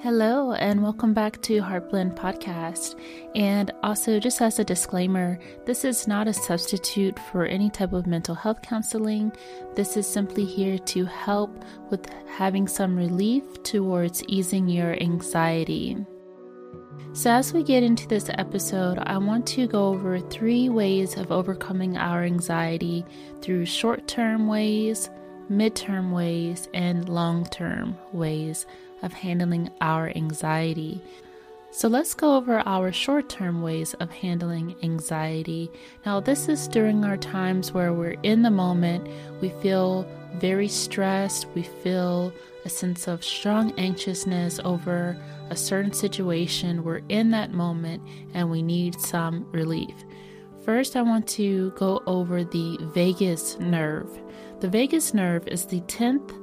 Hello, and welcome back to Heartblend Podcast. And also, just as a disclaimer, this is not a substitute for any type of mental health counseling. This is simply here to help with having some relief towards easing your anxiety. So, as we get into this episode, I want to go over three ways of overcoming our anxiety through short term ways, mid term ways, and long term ways of handling our anxiety. So let's go over our short term ways of handling anxiety. Now, this is during our times where we're in the moment, we feel very stressed, we feel a sense of strong anxiousness over a certain situation. We're in that moment and we need some relief. First, I want to go over the vagus nerve. The vagus nerve is the 10th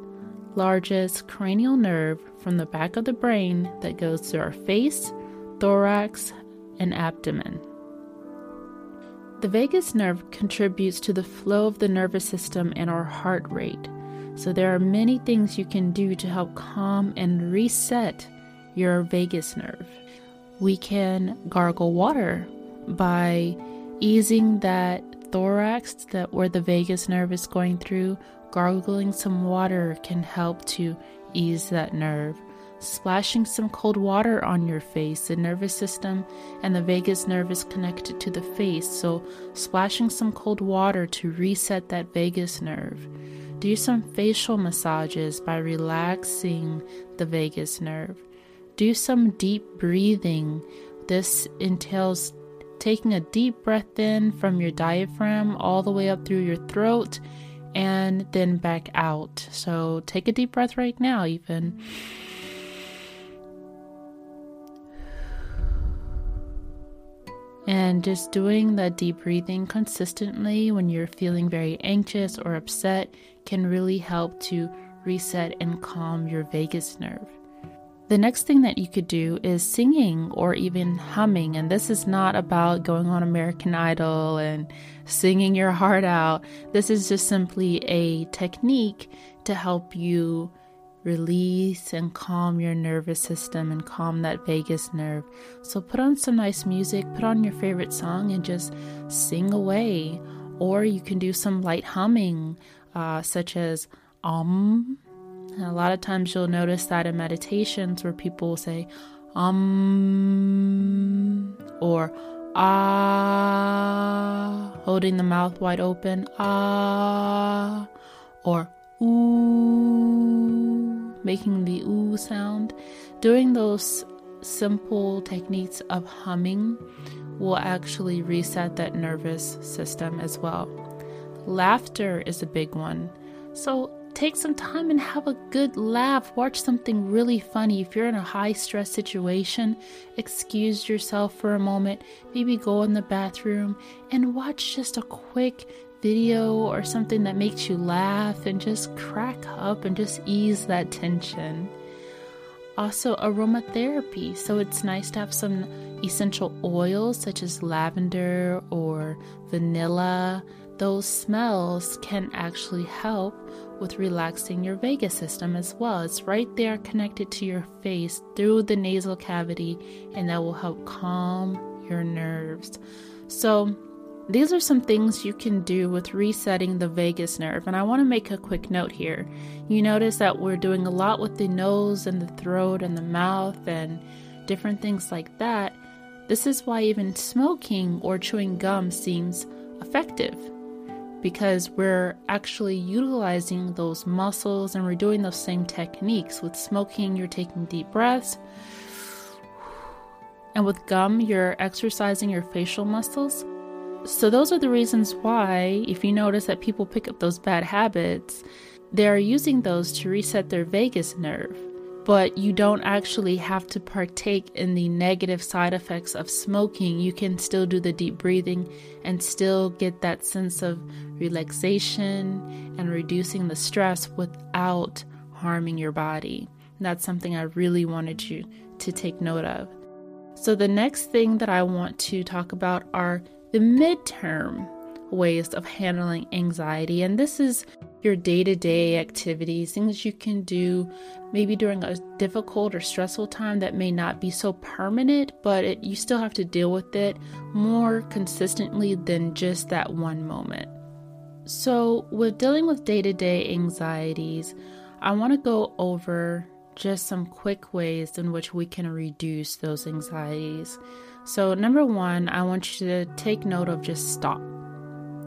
largest cranial nerve from the back of the brain that goes to our face, thorax, and abdomen. The vagus nerve contributes to the flow of the nervous system and our heart rate. So, there are many things you can do to help calm and reset your vagus nerve. We can gargle water by easing that thorax that where the vagus nerve is going through gargling some water can help to ease that nerve. Splashing some cold water on your face, the nervous system and the vagus nerve is connected to the face, so splashing some cold water to reset that vagus nerve. Do some facial massages by relaxing the vagus nerve. Do some deep breathing. This entails taking a deep breath in from your diaphragm all the way up through your throat and then back out. So take a deep breath right now, even. And just doing that deep breathing consistently when you're feeling very anxious or upset can really help to reset and calm your vagus nerve. The next thing that you could do is singing or even humming. And this is not about going on American Idol and singing your heart out. This is just simply a technique to help you release and calm your nervous system and calm that vagus nerve. So put on some nice music, put on your favorite song, and just sing away. Or you can do some light humming, uh, such as um and a lot of times you'll notice that in meditations where people will say, um, or ah, holding the mouth wide open, ah, or ooh, making the ooh sound. Doing those simple techniques of humming will actually reset that nervous system as well. Laughter is a big one. So take some time and have a good laugh. Watch something really funny. If you're in a high stress situation, excuse yourself for a moment. Maybe go in the bathroom and watch just a quick video or something that makes you laugh and just crack up and just ease that tension. Also, aromatherapy. So, it's nice to have some essential oils such as lavender or vanilla. Those smells can actually help with relaxing your vagus system as well. It's right there connected to your face through the nasal cavity, and that will help calm your nerves. So, these are some things you can do with resetting the vagus nerve. And I want to make a quick note here. You notice that we're doing a lot with the nose and the throat and the mouth and different things like that. This is why even smoking or chewing gum seems effective because we're actually utilizing those muscles and we're doing those same techniques. With smoking, you're taking deep breaths, and with gum, you're exercising your facial muscles. So, those are the reasons why, if you notice that people pick up those bad habits, they're using those to reset their vagus nerve. But you don't actually have to partake in the negative side effects of smoking. You can still do the deep breathing and still get that sense of relaxation and reducing the stress without harming your body. That's something I really wanted you to take note of. So, the next thing that I want to talk about are the midterm ways of handling anxiety. And this is your day to day activities, things you can do maybe during a difficult or stressful time that may not be so permanent, but it, you still have to deal with it more consistently than just that one moment. So, with dealing with day to day anxieties, I want to go over just some quick ways in which we can reduce those anxieties. So, number one, I want you to take note of just stop.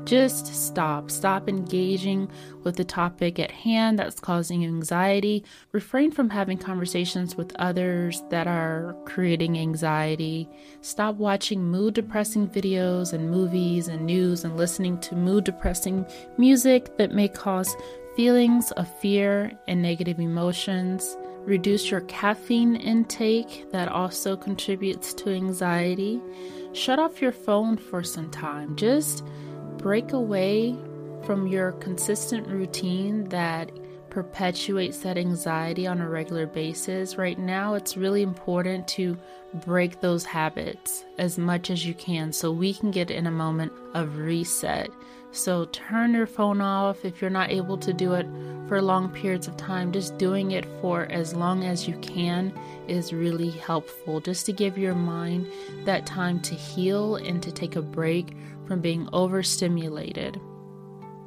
Just stop. Stop engaging with the topic at hand that's causing anxiety. Refrain from having conversations with others that are creating anxiety. Stop watching mood depressing videos and movies and news and listening to mood depressing music that may cause feelings of fear and negative emotions. Reduce your caffeine intake, that also contributes to anxiety. Shut off your phone for some time. Just break away from your consistent routine that perpetuates that anxiety on a regular basis. Right now, it's really important to break those habits as much as you can so we can get in a moment of reset. So turn your phone off if you're not able to do it for long periods of time. Just doing it for as long as you can is really helpful, just to give your mind that time to heal and to take a break from being overstimulated.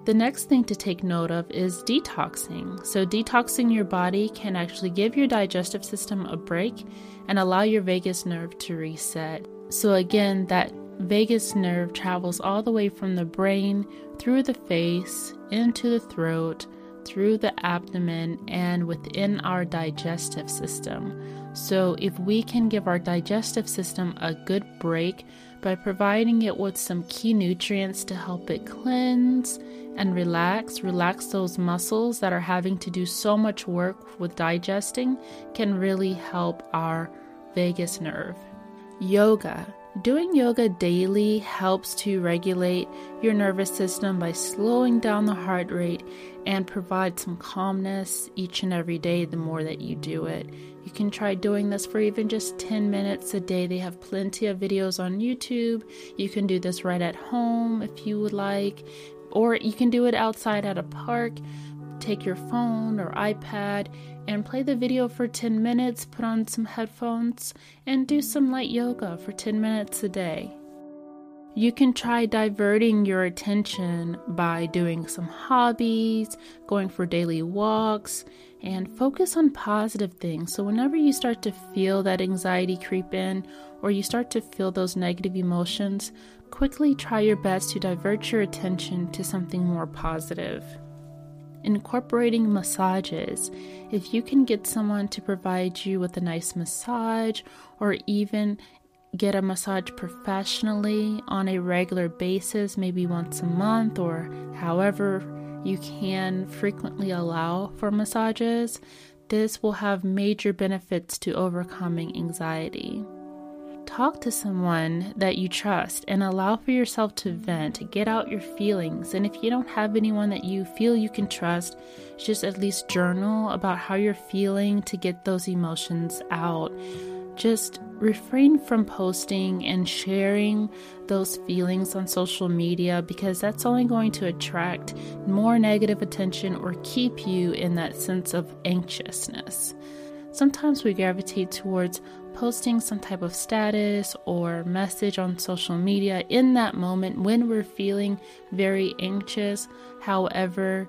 The next thing to take note of is detoxing. So, detoxing your body can actually give your digestive system a break and allow your vagus nerve to reset. So, again, that vagus nerve travels all the way from the brain through the face, into the throat, through the abdomen, and within our digestive system. So, if we can give our digestive system a good break by providing it with some key nutrients to help it cleanse and relax, relax those muscles that are having to do so much work with digesting, can really help our vagus nerve. Yoga Doing yoga daily helps to regulate your nervous system by slowing down the heart rate and provide some calmness each and every day the more that you do it. You can try doing this for even just 10 minutes a day. They have plenty of videos on YouTube. You can do this right at home if you would like, or you can do it outside at a park. Take your phone or iPad and play the video for 10 minutes, put on some headphones, and do some light yoga for 10 minutes a day. You can try diverting your attention by doing some hobbies, going for daily walks, and focus on positive things. So, whenever you start to feel that anxiety creep in or you start to feel those negative emotions, quickly try your best to divert your attention to something more positive incorporating massages. If you can get someone to provide you with a nice massage or even get a massage professionally on a regular basis, maybe once a month or however you can frequently allow for massages, this will have major benefits to overcoming anxiety. Talk to someone that you trust and allow for yourself to vent, get out your feelings. And if you don't have anyone that you feel you can trust, just at least journal about how you're feeling to get those emotions out. Just refrain from posting and sharing those feelings on social media because that's only going to attract more negative attention or keep you in that sense of anxiousness. Sometimes we gravitate towards posting some type of status or message on social media in that moment when we're feeling very anxious. However,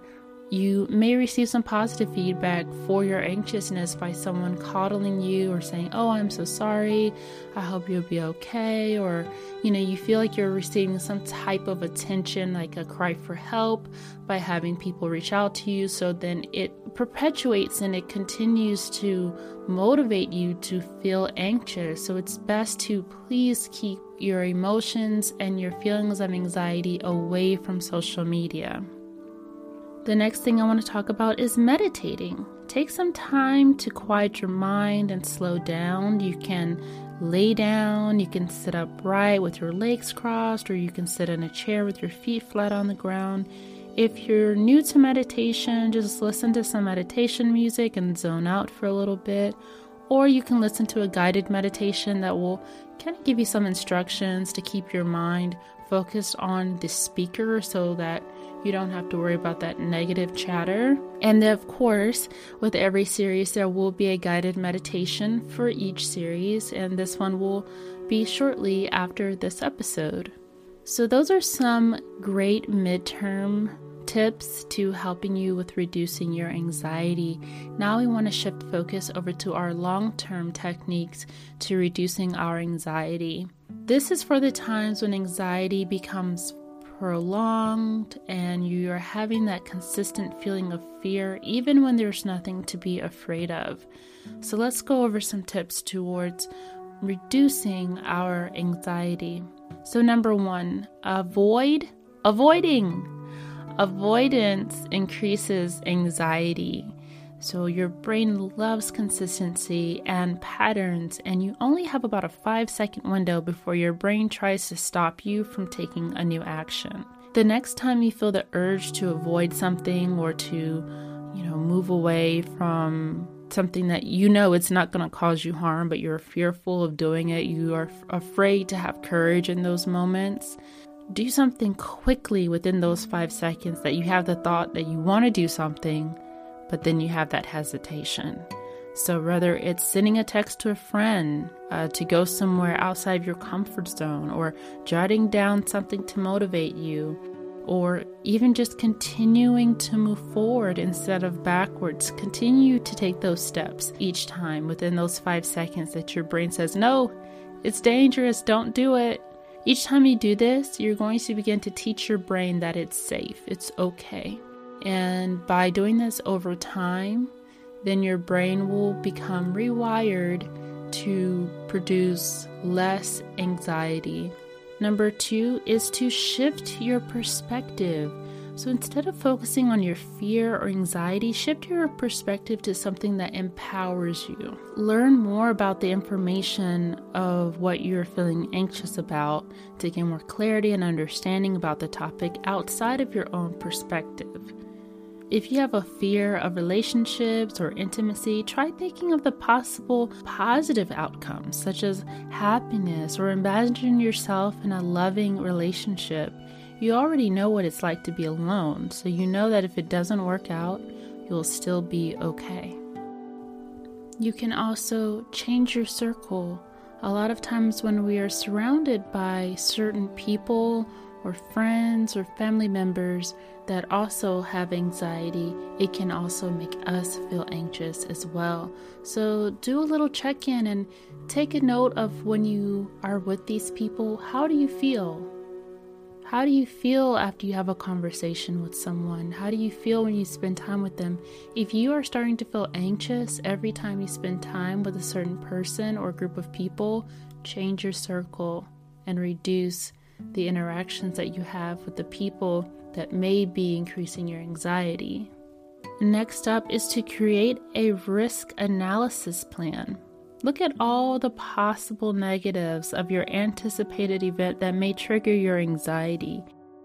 you may receive some positive feedback for your anxiousness by someone coddling you or saying, Oh, I'm so sorry. I hope you'll be okay. Or, you know, you feel like you're receiving some type of attention, like a cry for help, by having people reach out to you. So then it perpetuates and it continues to motivate you to feel anxious. So it's best to please keep your emotions and your feelings of anxiety away from social media. The next thing I want to talk about is meditating. Take some time to quiet your mind and slow down. You can lay down, you can sit upright with your legs crossed, or you can sit in a chair with your feet flat on the ground. If you're new to meditation, just listen to some meditation music and zone out for a little bit. Or you can listen to a guided meditation that will kind of give you some instructions to keep your mind focused on the speaker so that you don't have to worry about that negative chatter. And of course, with every series, there will be a guided meditation for each series, and this one will be shortly after this episode. So, those are some great midterm tips to helping you with reducing your anxiety. Now we want to shift focus over to our long term techniques to reducing our anxiety. This is for the times when anxiety becomes prolonged and you are having that consistent feeling of fear, even when there's nothing to be afraid of. So, let's go over some tips towards reducing our anxiety. So, number one, avoid avoiding. Avoidance increases anxiety. So, your brain loves consistency and patterns, and you only have about a five second window before your brain tries to stop you from taking a new action. The next time you feel the urge to avoid something or to, you know, move away from something that you know it's not going to cause you harm, but you're fearful of doing it, you are f- afraid to have courage in those moments, do something quickly within those five seconds that you have the thought that you want to do something, but then you have that hesitation. So, whether it's sending a text to a friend uh, to go somewhere outside of your comfort zone, or jotting down something to motivate you, or even just continuing to move forward instead of backwards, continue to take those steps each time within those five seconds that your brain says, No, it's dangerous, don't do it. Each time you do this, you're going to begin to teach your brain that it's safe, it's okay. And by doing this over time, then your brain will become rewired to produce less anxiety. Number two is to shift your perspective. So instead of focusing on your fear or anxiety, shift your perspective to something that empowers you. Learn more about the information of what you're feeling anxious about to gain more clarity and understanding about the topic outside of your own perspective. If you have a fear of relationships or intimacy, try thinking of the possible positive outcomes, such as happiness, or imagine yourself in a loving relationship you already know what it's like to be alone, so you know that if it doesn't work out, you'll still be okay. You can also change your circle. A lot of times, when we are surrounded by certain people or friends or family members that also have anxiety, it can also make us feel anxious as well. So, do a little check in and take a note of when you are with these people. How do you feel? How do you feel after you have a conversation with someone? How do you feel when you spend time with them? If you are starting to feel anxious every time you spend time with a certain person or group of people, change your circle and reduce the interactions that you have with the people that may be increasing your anxiety. Next up is to create a risk analysis plan. Look at all the possible negatives of your anticipated event that may trigger your anxiety.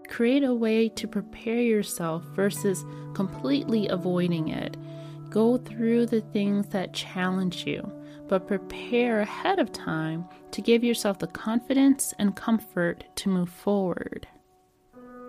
Create a way to prepare yourself versus completely avoiding it. Go through the things that challenge you, but prepare ahead of time to give yourself the confidence and comfort to move forward.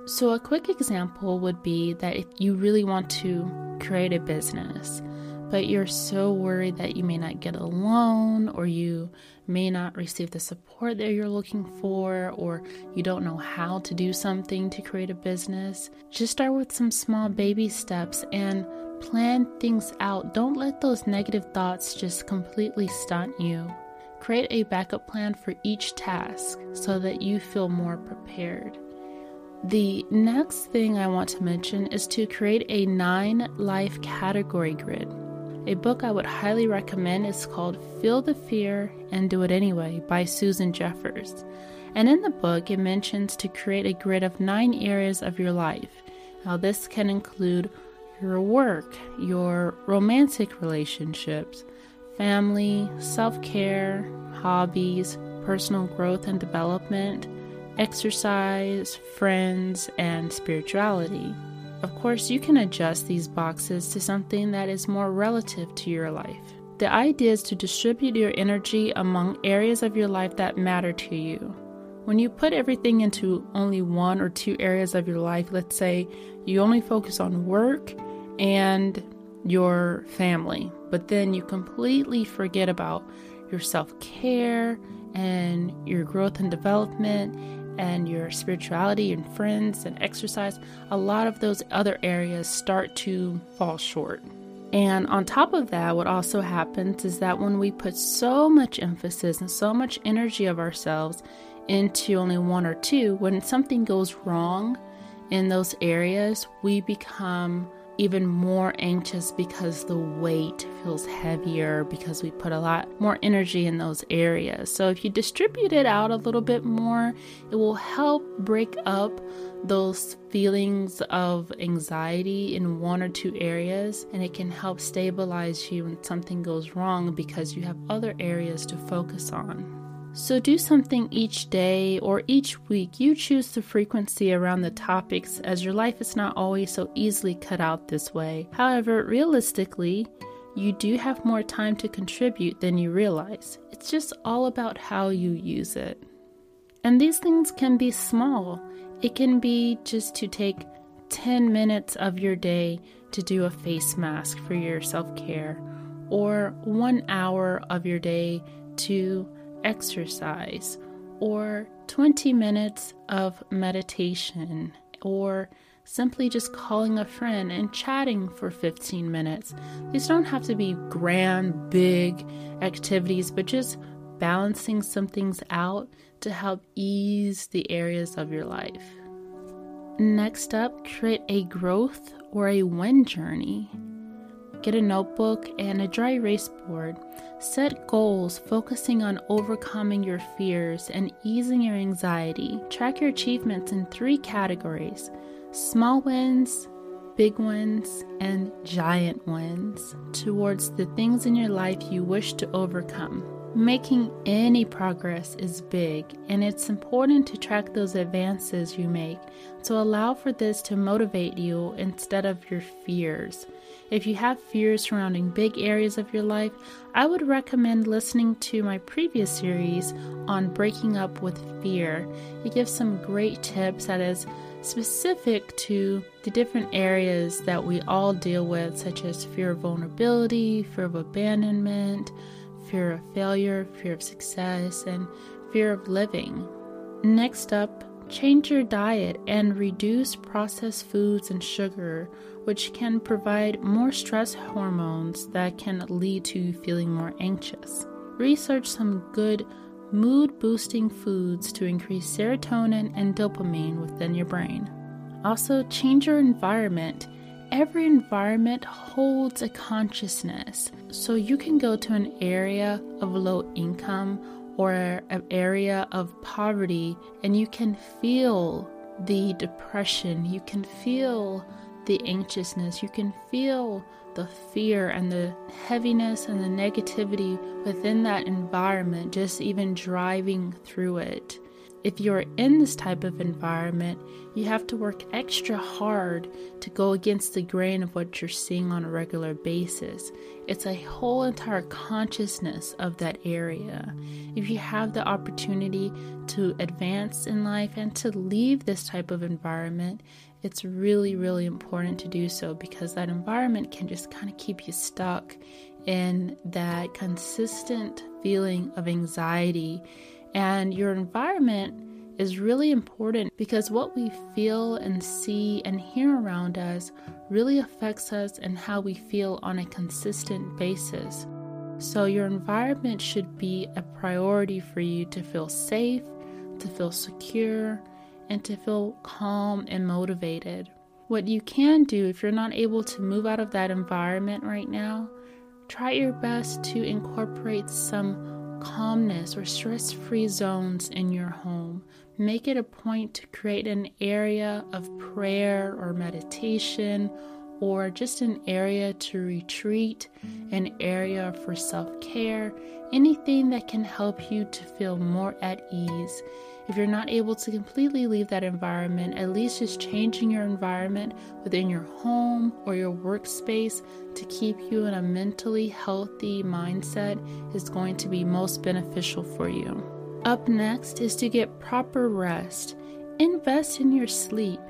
So, a quick example would be that if you really want to create a business, but you're so worried that you may not get a loan or you may not receive the support that you're looking for or you don't know how to do something to create a business, just start with some small baby steps and plan things out. Don't let those negative thoughts just completely stunt you. Create a backup plan for each task so that you feel more prepared. The next thing I want to mention is to create a nine life category grid. A book I would highly recommend is called Feel the Fear and Do It Anyway by Susan Jeffers. And in the book, it mentions to create a grid of nine areas of your life. Now, this can include your work, your romantic relationships, family, self care, hobbies, personal growth and development, exercise, friends, and spirituality. Of course, you can adjust these boxes to something that is more relative to your life. The idea is to distribute your energy among areas of your life that matter to you. When you put everything into only one or two areas of your life, let's say you only focus on work and your family, but then you completely forget about your self care and your growth and development and your spirituality and friends and exercise, a lot of those other areas start to fall short. And on top of that, what also happens is that when we put so much emphasis and so much energy of ourselves into only one or two, when something goes wrong in those areas, we become even more anxious because the weight feels heavier because we put a lot more energy in those areas. So, if you distribute it out a little bit more, it will help break up those feelings of anxiety in one or two areas and it can help stabilize you when something goes wrong because you have other areas to focus on. So do something each day or each week. You choose the frequency around the topics as your life is not always so easily cut out this way. However, realistically, you do have more time to contribute than you realize. It's just all about how you use it. And these things can be small. It can be just to take 10 minutes of your day to do a face mask for your self care, or one hour of your day to exercise or 20 minutes of meditation or simply just calling a friend and chatting for 15 minutes. These don't have to be grand, big activities, but just balancing some things out to help ease the areas of your life. Next up, create a growth or a win journey. Get a notebook and a dry erase board. Set goals focusing on overcoming your fears and easing your anxiety. Track your achievements in three categories small wins, big wins, and giant wins towards the things in your life you wish to overcome. Making any progress is big, and it's important to track those advances you make so allow for this to motivate you instead of your fears. If you have fears surrounding big areas of your life, I would recommend listening to my previous series on breaking up with fear. It gives some great tips that is specific to the different areas that we all deal with, such as fear of vulnerability, fear of abandonment, fear of failure, fear of success, and fear of living. Next up, change your diet and reduce processed foods and sugar which can provide more stress hormones that can lead to feeling more anxious. Research some good mood boosting foods to increase serotonin and dopamine within your brain. Also, change your environment. Every environment holds a consciousness, so you can go to an area of low income or an area of poverty and you can feel the depression, you can feel the anxiousness, you can feel the fear and the heaviness and the negativity within that environment, just even driving through it. If you're in this type of environment, you have to work extra hard to go against the grain of what you're seeing on a regular basis. It's a whole entire consciousness of that area. If you have the opportunity to advance in life and to leave this type of environment, it's really, really important to do so because that environment can just kind of keep you stuck in that consistent feeling of anxiety. And your environment is really important because what we feel and see and hear around us really affects us and how we feel on a consistent basis. So, your environment should be a priority for you to feel safe, to feel secure, and to feel calm and motivated. What you can do if you're not able to move out of that environment right now, try your best to incorporate some calmness or stress free zones in your home. Make it a point to create an area of prayer or meditation or just an area to retreat, an area for self care, anything that can help you to feel more at ease. If you're not able to completely leave that environment, at least just changing your environment within your home or your workspace to keep you in a mentally healthy mindset is going to be most beneficial for you. Up next is to get proper rest. Invest in your sleep.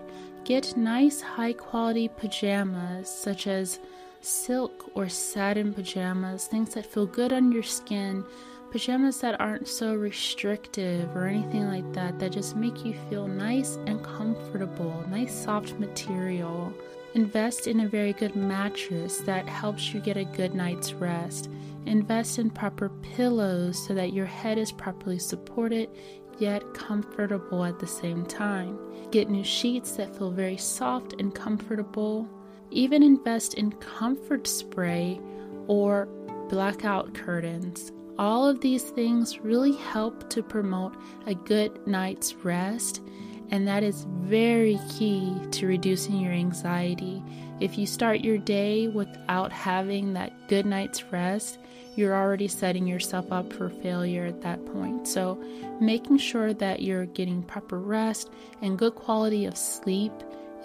Get nice, high quality pajamas, such as silk or satin pajamas, things that feel good on your skin pajamas that aren't so restrictive or anything like that, that just make you feel nice and comfortable, nice soft material. Invest in a very good mattress that helps you get a good night's rest. Invest in proper pillows so that your head is properly supported yet comfortable at the same time. Get new sheets that feel very soft and comfortable. Even invest in comfort spray or blackout curtains. All of these things really help to promote a good night's rest, and that is very key to reducing your anxiety. If you start your day without having that good night's rest, you're already setting yourself up for failure at that point. So, making sure that you're getting proper rest and good quality of sleep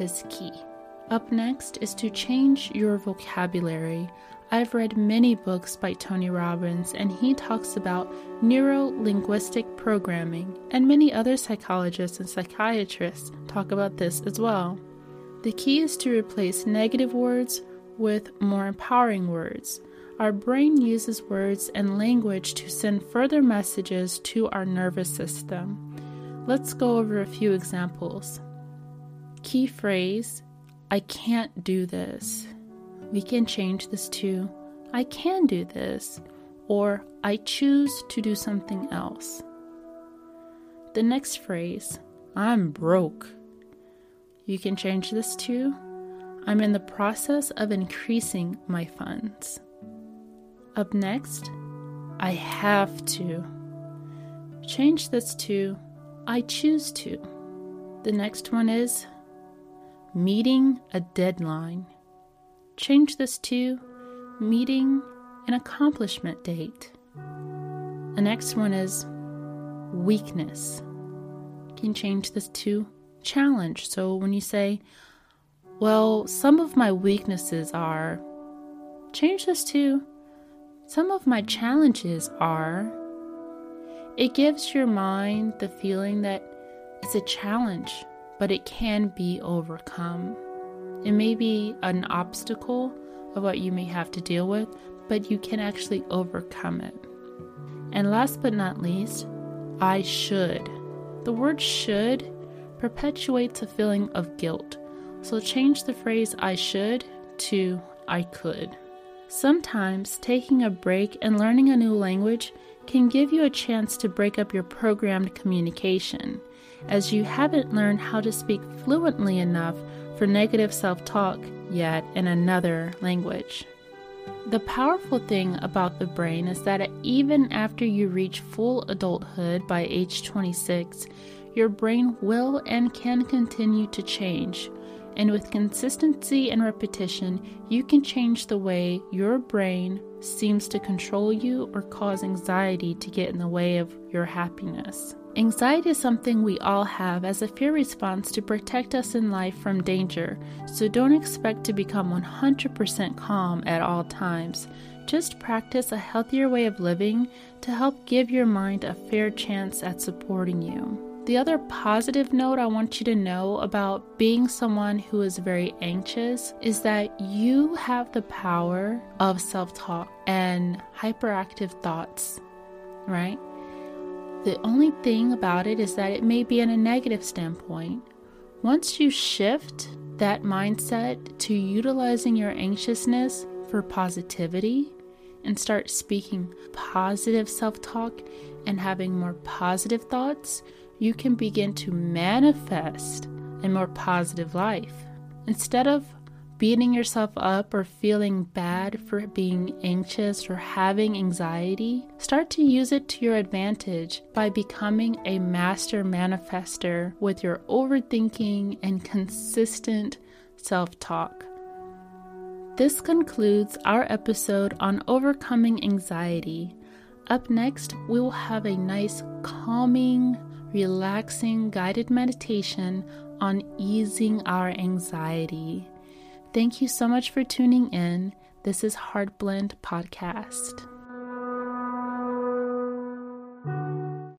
is key. Up next is to change your vocabulary. I've read many books by Tony Robbins, and he talks about neuro linguistic programming, and many other psychologists and psychiatrists talk about this as well. The key is to replace negative words with more empowering words. Our brain uses words and language to send further messages to our nervous system. Let's go over a few examples. Key phrase I can't do this we can change this to I can do this or I choose to do something else. The next phrase, I'm broke. You can change this to I'm in the process of increasing my funds. Up next, I have to. Change this to I choose to. The next one is meeting a deadline. Change this to meeting an accomplishment date. The next one is weakness. You can change this to challenge. So when you say, well, some of my weaknesses are, change this to some of my challenges are. It gives your mind the feeling that it's a challenge, but it can be overcome. It may be an obstacle of what you may have to deal with, but you can actually overcome it. And last but not least, I should. The word should perpetuates a feeling of guilt. So change the phrase I should to I could. Sometimes taking a break and learning a new language can give you a chance to break up your programmed communication, as you haven't learned how to speak fluently enough for negative self talk yet in another language. The powerful thing about the brain is that even after you reach full adulthood by age 26, your brain will and can continue to change. And with consistency and repetition, you can change the way your brain seems to control you or cause anxiety to get in the way of your happiness. Anxiety is something we all have as a fear response to protect us in life from danger, so don't expect to become 100% calm at all times. Just practice a healthier way of living to help give your mind a fair chance at supporting you. The other positive note I want you to know about being someone who is very anxious is that you have the power of self talk and hyperactive thoughts, right? The only thing about it is that it may be in a negative standpoint. Once you shift that mindset to utilizing your anxiousness for positivity and start speaking positive self talk and having more positive thoughts, you can begin to manifest a more positive life. Instead of beating yourself up or feeling bad for being anxious or having anxiety, start to use it to your advantage by becoming a master manifester with your overthinking and consistent self talk. This concludes our episode on overcoming anxiety. Up next, we will have a nice, calming, relaxing guided meditation on easing our anxiety. Thank you so much for tuning in. This is Heart Blend Podcast.